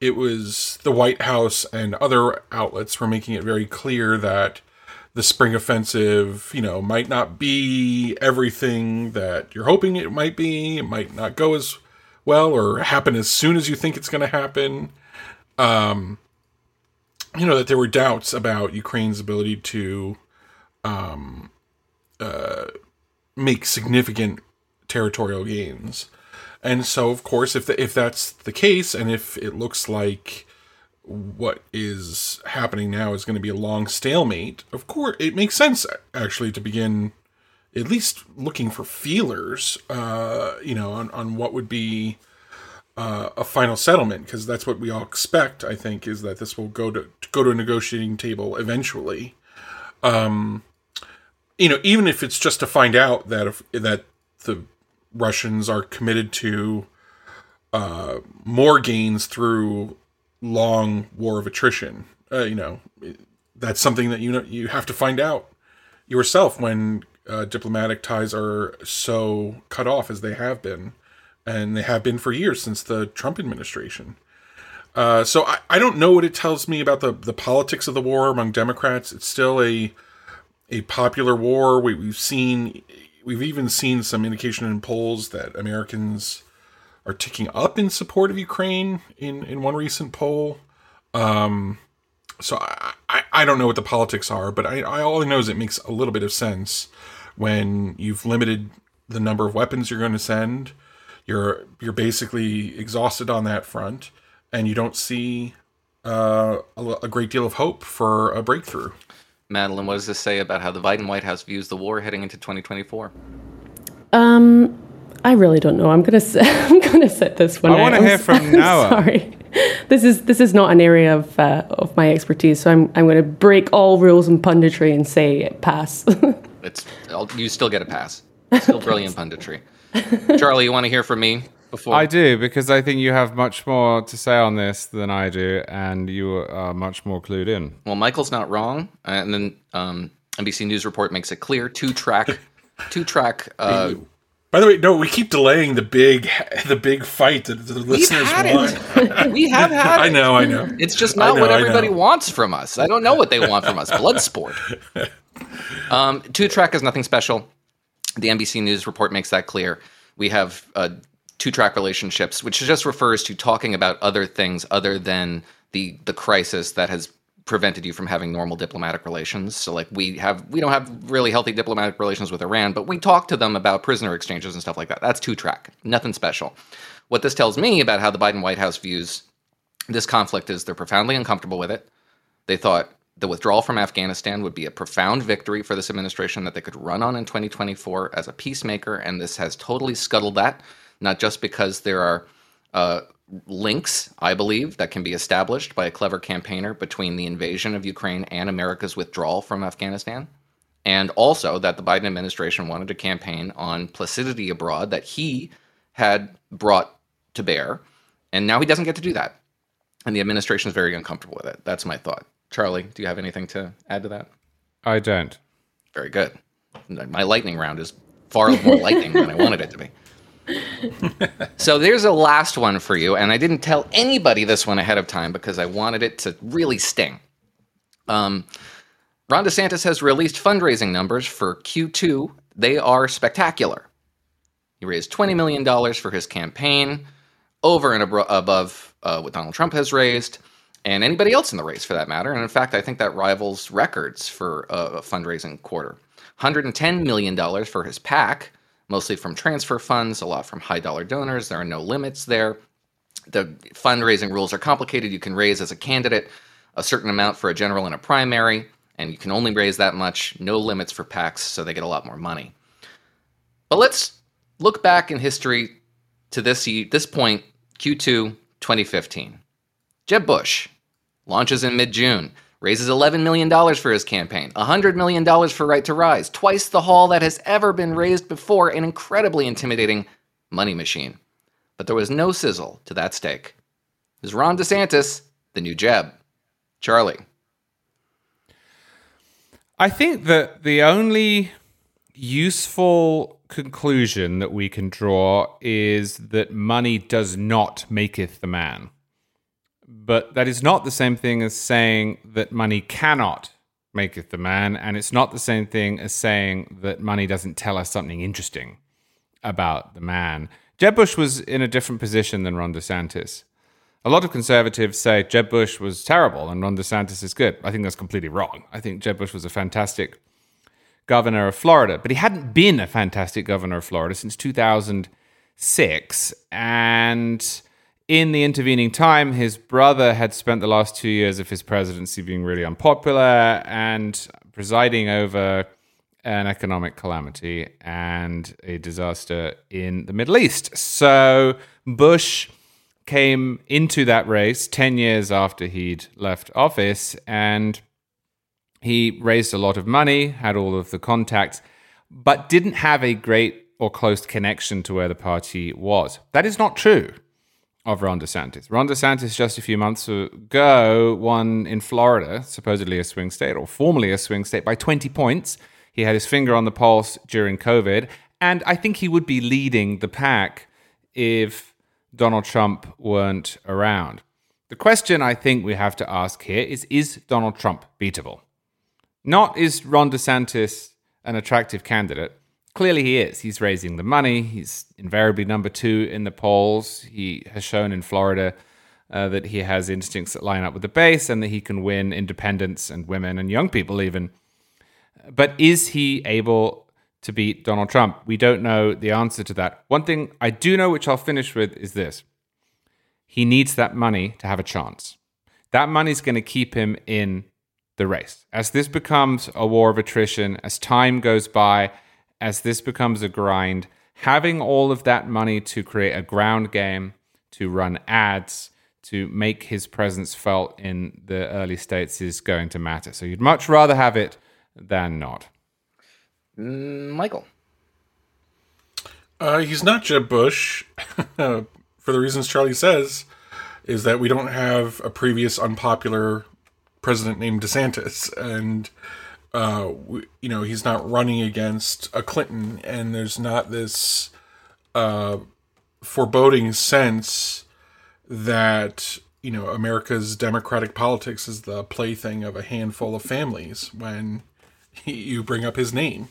it was the White House and other outlets were making it very clear that the spring offensive, you know, might not be everything that you're hoping it might be. It might not go as well or happen as soon as you think it's going to happen Um, you know that there were doubts about Ukraine's ability to um, uh, make significant territorial gains, and so of course, if the, if that's the case, and if it looks like what is happening now is going to be a long stalemate, of course, it makes sense actually to begin at least looking for feelers, uh, you know, on, on what would be uh, a final settlement because that's what we all expect. I think is that this will go to, to go to a negotiating table eventually. Um, you know, even if it's just to find out that if, that the Russians are committed to uh, more gains through long war of attrition. Uh, you know, that's something that you know you have to find out yourself when uh, diplomatic ties are so cut off as they have been, and they have been for years since the Trump administration. Uh, so I, I don't know what it tells me about the, the politics of the war among Democrats. It's still a a popular war. We, we've seen we've even seen some indication in polls that Americans are ticking up in support of Ukraine in in one recent poll. Um, so I, I, I don't know what the politics are, but I, I all I know is it makes a little bit of sense when you've limited the number of weapons you're going to send. You're you're basically exhausted on that front, and you don't see uh, a, a great deal of hope for a breakthrough. Madeline, what does this say about how the Biden White House views the war heading into 2024? Um, I really don't know. I'm gonna s- [laughs] I'm gonna set this one. I wanna hear from [laughs] I'm Noah. Sorry, this is this is not an area of uh, of my expertise, so I'm I'm going to break all rules and punditry and say pass. [laughs] It's I'll- you still get a pass. Still brilliant punditry. Charlie, you want to hear from me before? I do because I think you have much more to say on this than I do, and you are much more clued in. Well, Michael's not wrong, and then um, NBC News report makes it clear two track, [laughs] two track. Uh, By the way, no, we keep delaying the big the big fight that the listeners had want. it. [laughs] we have had. [laughs] I know, I know. It's just not know, what everybody wants from us. I don't know what they want from us. Blood sport. Um, two track is nothing special. The NBC News report makes that clear. We have uh, two track relationships, which just refers to talking about other things other than the the crisis that has prevented you from having normal diplomatic relations. So like we have we don't have really healthy diplomatic relations with Iran, but we talk to them about prisoner exchanges and stuff like that. That's two track. Nothing special. What this tells me about how the Biden White House views this conflict is they're profoundly uncomfortable with it. They thought the withdrawal from Afghanistan would be a profound victory for this administration that they could run on in 2024 as a peacemaker, and this has totally scuttled that. Not just because there are uh, links, I believe, that can be established by a clever campaigner between the invasion of Ukraine and America's withdrawal from Afghanistan, and also that the Biden administration wanted to campaign on placidity abroad that he had brought to bear, and now he doesn't get to do that and the administration is very uncomfortable with it. That's my thought. Charlie, do you have anything to add to that? I don't. Very good. My lightning round is far more lightning than I wanted it to be. [laughs] so there's a last one for you, and I didn't tell anybody this one ahead of time because I wanted it to really sting. Um, Ron DeSantis has released fundraising numbers for Q2. They are spectacular. He raised $20 million for his campaign, over and abro- above uh, what Donald Trump has raised, and anybody else in the race for that matter. And in fact, I think that rivals records for a fundraising quarter. $110 million for his PAC, mostly from transfer funds, a lot from high dollar donors. There are no limits there. The fundraising rules are complicated. You can raise as a candidate a certain amount for a general and a primary, and you can only raise that much. No limits for PACs, so they get a lot more money. But let's look back in history to this this point, Q2 2015. Jeb Bush launches in mid-June, raises $11 million for his campaign, $100 million for Right to Rise, twice the haul that has ever been raised before, an incredibly intimidating money machine. But there was no sizzle to that stake. Was Ron DeSantis, the new Jeb. Charlie. I think that the only useful conclusion that we can draw is that money does not maketh the man. But that is not the same thing as saying that money cannot maketh the man, and it's not the same thing as saying that money doesn't tell us something interesting about the man. Jeb Bush was in a different position than Ron DeSantis. A lot of conservatives say Jeb Bush was terrible and Ron DeSantis is good. I think that's completely wrong. I think Jeb Bush was a fantastic governor of Florida, but he hadn't been a fantastic governor of Florida since 2006. And in the intervening time, his brother had spent the last two years of his presidency being really unpopular and presiding over an economic calamity and a disaster in the Middle East. So Bush came into that race 10 years after he'd left office and he raised a lot of money, had all of the contacts, but didn't have a great or close connection to where the party was. That is not true of Ron DeSantis. Ron DeSantis, just a few months ago, won in Florida, supposedly a swing state, or formerly a swing state, by 20 points. He had his finger on the pulse during COVID, and I think he would be leading the pack if Donald Trump weren't around. The question I think we have to ask here is Is Donald Trump beatable? Not is Ron DeSantis an attractive candidate. Clearly he is. He's raising the money. He's invariably number two in the polls. He has shown in Florida uh, that he has instincts that line up with the base and that he can win independents and women and young people even. But is he able to beat Donald Trump? We don't know the answer to that. One thing I do know, which I'll finish with, is this he needs that money to have a chance. That money's going to keep him in the race. As this becomes a war of attrition, as time goes by, as this becomes a grind, having all of that money to create a ground game, to run ads, to make his presence felt in the early states is going to matter. So you'd much rather have it than not. Mm, Michael. Uh, he's not Jeb Bush, [laughs] for the reasons Charlie says, is that we don't have a previous unpopular president named DeSantis, and uh, you know he's not running against a Clinton, and there's not this uh, foreboding sense that you know America's democratic politics is the plaything of a handful of families when [laughs] you bring up his name.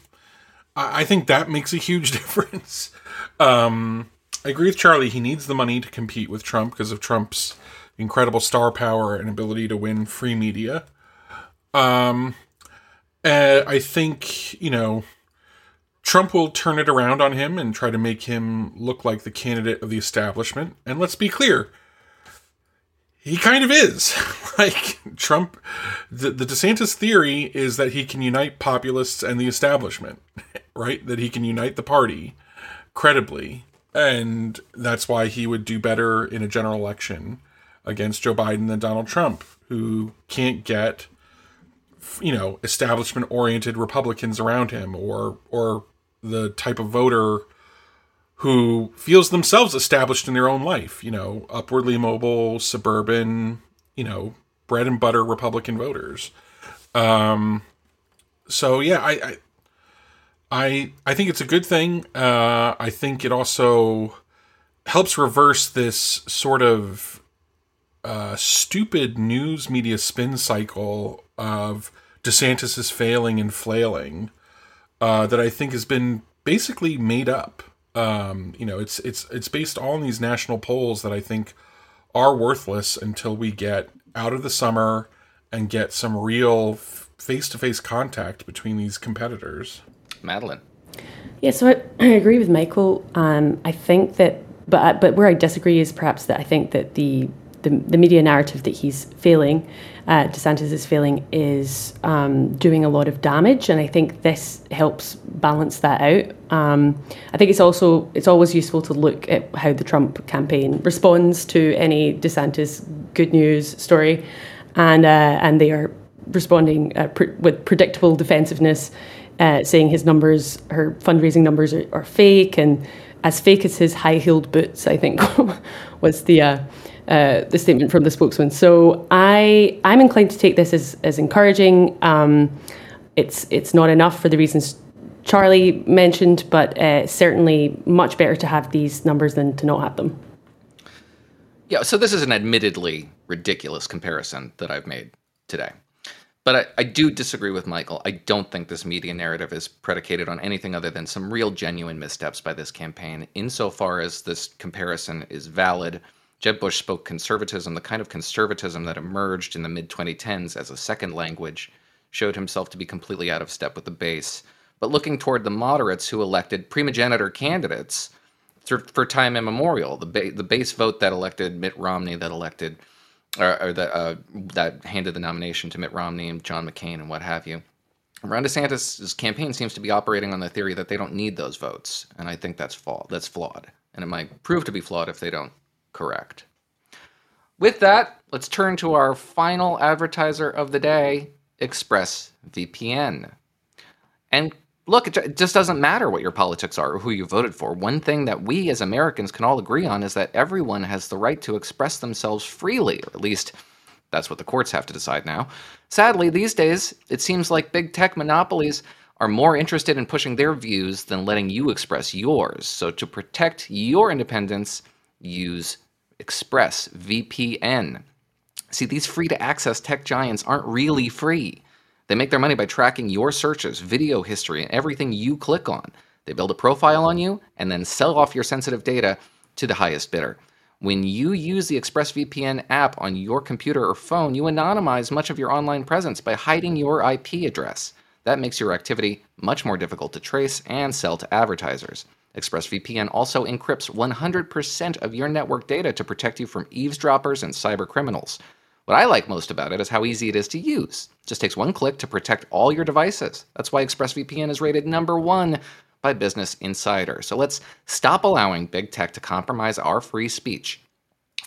I, I think that makes a huge [laughs] difference. Um, I agree with Charlie. He needs the money to compete with Trump because of Trump's incredible star power and ability to win free media. Um, Uh, I think you know Trump will turn it around on him and try to make him look like the candidate of the establishment. And let's be clear, he kind of is. [laughs] like Trump, the, the DeSantis theory is that he can unite populists and the establishment, [laughs] right? That he can unite the party credibly. And that's why he would do better in a general election against Joe Biden than Donald Trump, who can't get, you know, establishment oriented Republicans around him or, or the type of voter who feels themselves established in their own life, you know, upwardly mobile, suburban, you know, bread and butter Republican voters. Um, so yeah, I, I, I, I think it's a good thing. Uh, I think it also helps reverse this sort of uh, stupid news media spin cycle of DeSantis is failing and flailing uh, that I think has been basically made up. Um, you know, it's it's it's based all on these national polls that I think are worthless until we get out of the summer and get some real face to face contact between these competitors. Madeline. Yeah, so I, [clears throat] I agree with Michael. Um, I think that, but but where I disagree is perhaps that I think that the the, the media narrative that he's failing, uh, DeSantis is failing, is um, doing a lot of damage, and I think this helps balance that out. Um, I think it's also it's always useful to look at how the Trump campaign responds to any DeSantis good news story, and uh, and they are responding uh, pr- with predictable defensiveness, uh, saying his numbers, her fundraising numbers are, are, fake, and as fake as his high heeled boots, I think [laughs] was the uh, uh, the statement from the spokesman. So I I'm inclined to take this as as encouraging. Um, it's it's not enough for the reasons Charlie mentioned, but uh, certainly much better to have these numbers than to not have them. Yeah, so this is an admittedly ridiculous comparison that I've made today. But I, I, do disagree with Michael. I don't think this media narrative is predicated on anything other than some real genuine missteps by this campaign, insofar as this comparison is valid Jeb Bush spoke conservatism, the kind of conservatism that emerged in the mid 2010s as a second language, showed himself to be completely out of step with the base. But looking toward the moderates who elected primogenitor candidates for time immemorial, the, ba- the base vote that elected Mitt Romney, that elected, or, or that, uh, that handed the nomination to Mitt Romney and John McCain and what have you. Ron DeSantis' campaign seems to be operating on the theory that they don't need those votes, and I think that's flawed. That's flawed, and it might prove to be flawed if they don't correct. With that, let's turn to our final advertiser of the day, ExpressVPN. And look, it just doesn't matter what your politics are or who you voted for. One thing that we as Americans can all agree on is that everyone has the right to express themselves freely, or at least that's what the courts have to decide now. Sadly, these days, it seems like big tech monopolies are more interested in pushing their views than letting you express yours. So, to protect your independence, use Express VPN. See, these free to access tech giants aren't really free. They make their money by tracking your searches, video history, and everything you click on. They build a profile on you and then sell off your sensitive data to the highest bidder. When you use the ExpressVPN app on your computer or phone, you anonymize much of your online presence by hiding your IP address. That makes your activity much more difficult to trace and sell to advertisers. ExpressVPN also encrypts 100% of your network data to protect you from eavesdroppers and cyber criminals. What I like most about it is how easy it is to use. It just takes one click to protect all your devices. That's why ExpressVPN is rated number one by Business Insider. So let's stop allowing big tech to compromise our free speech.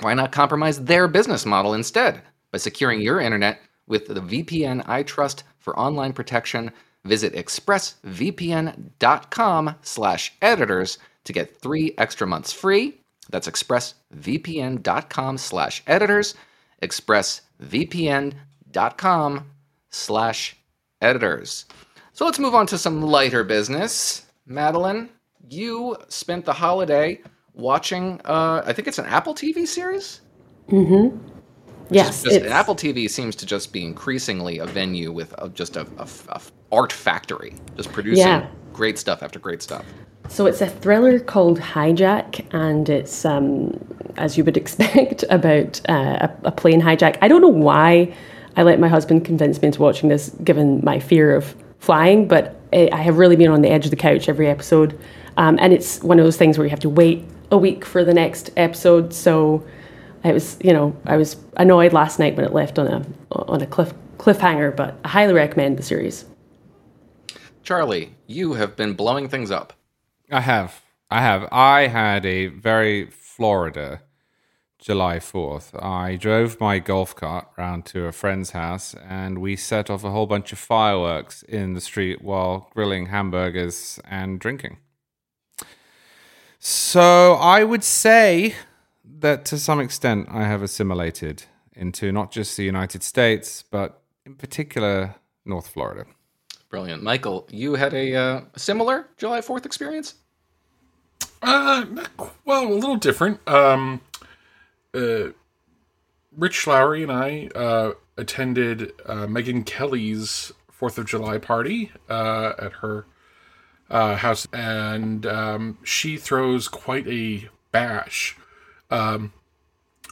Why not compromise their business model instead by securing your internet with the VPN I trust for online protection? Visit expressvpn.com slash editors to get 3 extra months free. That's expressvpn.com slash editors, expressvpn.com slash editors. So let's move on to some lighter business. Madeline, you spent the holiday watching, uh, I think it's an Apple TV series? Yes, Just, Apple TV seems to just be increasingly a venue with a, just a, a- a art factory, just producing Yeah. great stuff after great stuff. So it's a thriller called Hijack, and it's, um, as you would [laughs] expect, about uh, a, a plane hijack. I don't know why I let my husband convince me into watching this, given my fear of flying, but I I have really been on the edge of the couch every episode. Um, and it's one of those things where you have to wait a week for the next episode. So I was, you know, I was annoyed last night when it left on a on a cliff cliffhanger. But I highly recommend the series. Charlie, you have been blowing things up. I have. I have. I had a very Florida July 4th. I drove my golf cart round to a friend's house and we set off a whole bunch of fireworks in the street while grilling hamburgers and drinking. So I would say that to some extent I have assimilated into not just the United States, but in particular North Florida. Brilliant. Michael, you had a uh, similar July 4th experience? Uh, well, a little different. Um, uh, Rich Lowry and I uh, attended uh, Megyn Kelly's Fourth of July party uh, at her uh, house, and um, she throws quite a bash. Um,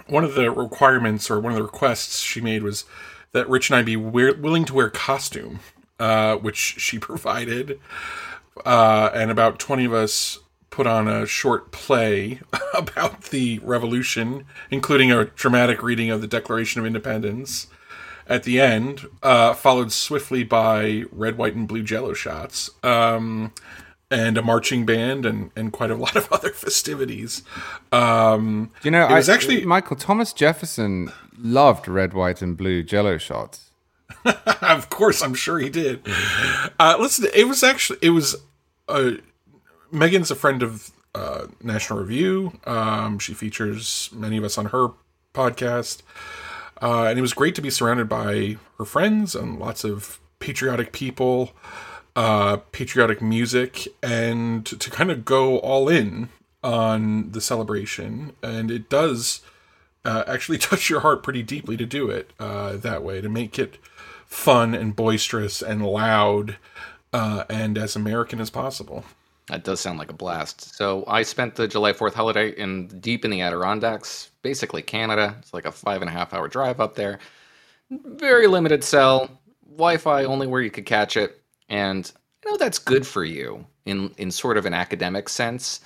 one of the requirements or one of the requests she made was that Rich and I be willing to wear costume, uh, which she [laughs] provided uh, and about 20 of us put on a short play [laughs] about the revolution, including a dramatic reading of the Declaration of Independence at the end, uh, followed swiftly by red, white, and blue jello shots. Um, and a marching band and, and quite a lot of [laughs] other festivities. Um, You know, It was I, actually- Michael Thomas Jefferson loved red, white, and blue Jello shots. [laughs] of course, I'm sure he did. Uh, listen, it was actually it was. Uh, Megyn's a friend of uh, National Review. Um, she features many of us on her podcast, uh, and it was great to be surrounded by her friends and lots of patriotic people, uh, patriotic music, and to, kind of go all in on the celebration. And it does uh, actually [laughs] touch your heart pretty deeply to do it uh, that way, to make it fun and boisterous and loud uh, and as American as possible. That does sound like a blast. So I spent the July 4th holiday in deep in the Adirondacks, basically Canada. It's like a five and a half hour drive up there. Very limited cell, Wi-Fi only where you could catch it, and I know that's good for you in in sort of an academic sense,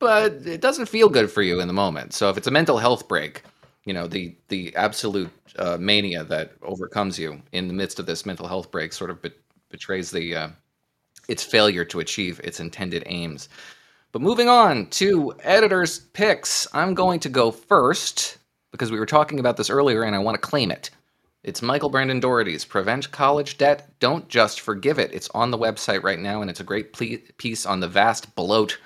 but it doesn't feel good for you in the moment. So if it's a mental health break, you know the the absolute uh, mania that overcomes you in the midst of this mental health break sort of bet- betrays the uh, its failure to achieve its intended aims. But moving on to editors' picks, I'm going to go first because we were talking about this earlier and I want to claim it. It's Michael Brendan Dougherty's Prevent College Debt, Don't Just Forgive It. It's on the website right now and it's a great ple- piece on the vast bloat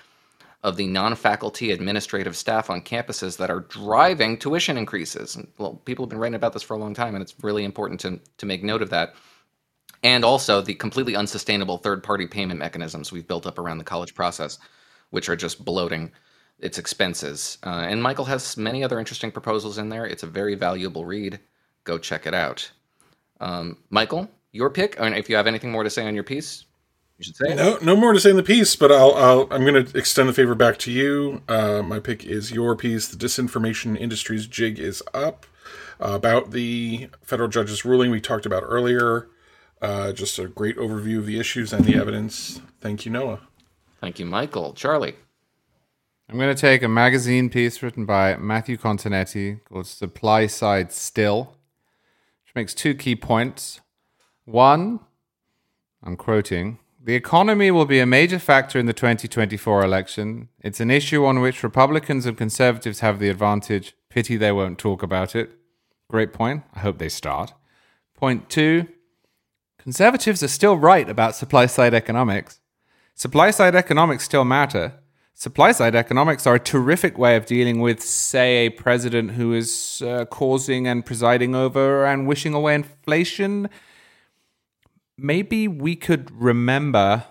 of the non faculty administrative staff on campuses that are driving tuition increases. And, well, people have been writing about this for a long time and it's really important to, to make note of that and also the completely unsustainable third party payment mechanisms we've built up around the college process, which are just bloating its expenses. Uh, and Michael has many other interesting proposals in there. It's a very valuable read. Go check it out. Um, Michael, your pick, and if you have anything more to say on your piece, You should say. No, no more to say in the piece, but I'll, I'll I'm going to extend the favor back to you. Uh, my pick is your piece. The disinformation industry's jig is up uh, about the federal judge's ruling we talked about earlier. Uh, just a great overview of the issues and the evidence. Thank you, Noah. Thank you, Michael. Charlie. I'm going to take a magazine piece written by Matthew Continetti called Supply Side Still, which makes two key points. One, I'm quoting, the economy will be a major factor in the 2024 election. It's an issue on which Republicans and conservatives have the advantage. Pity they won't talk about it. Great point. I hope they start. Point two conservatives are still right about supply side economics. Supply side economics still matter. Supply side economics are a terrific way of dealing with, say, a president who is uh, causing and presiding over and wishing away inflation. Maybe we could remember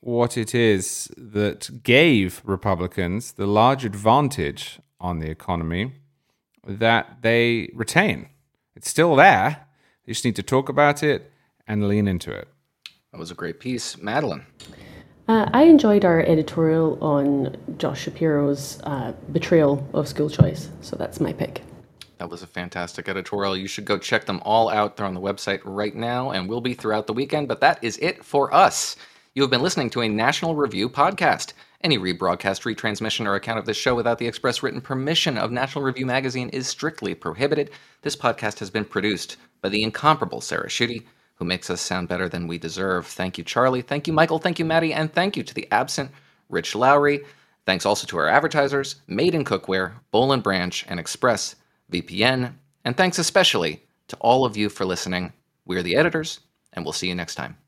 what it is that gave Republicans the large advantage on the economy that they retain. It's still there. You just need to talk about it and lean into it. That was a great piece. Madeline. Uh, I enjoyed our editorial on Josh Shapiro's uh, betrayal of school choice, so that's my pick. That was a fantastic editorial. You should go check them all out. They're on the website right now and will be throughout the weekend. But that is it for us. You have been listening to a National Review podcast. Any rebroadcast, retransmission, or account of this show without the express written permission of National Review Magazine is strictly prohibited. This podcast has been produced by the incomparable Sarah Schutte, who makes us sound better than we deserve. Thank you, Charlie. Thank you, Michael. Thank you, Maddie. And thank you to the absent Rich Lowry. Thanks also to our advertisers, Made in Cookware, Boll and Branch, and Express VPN. And thanks especially to all of you for listening. We're the editors, and we'll see you next time.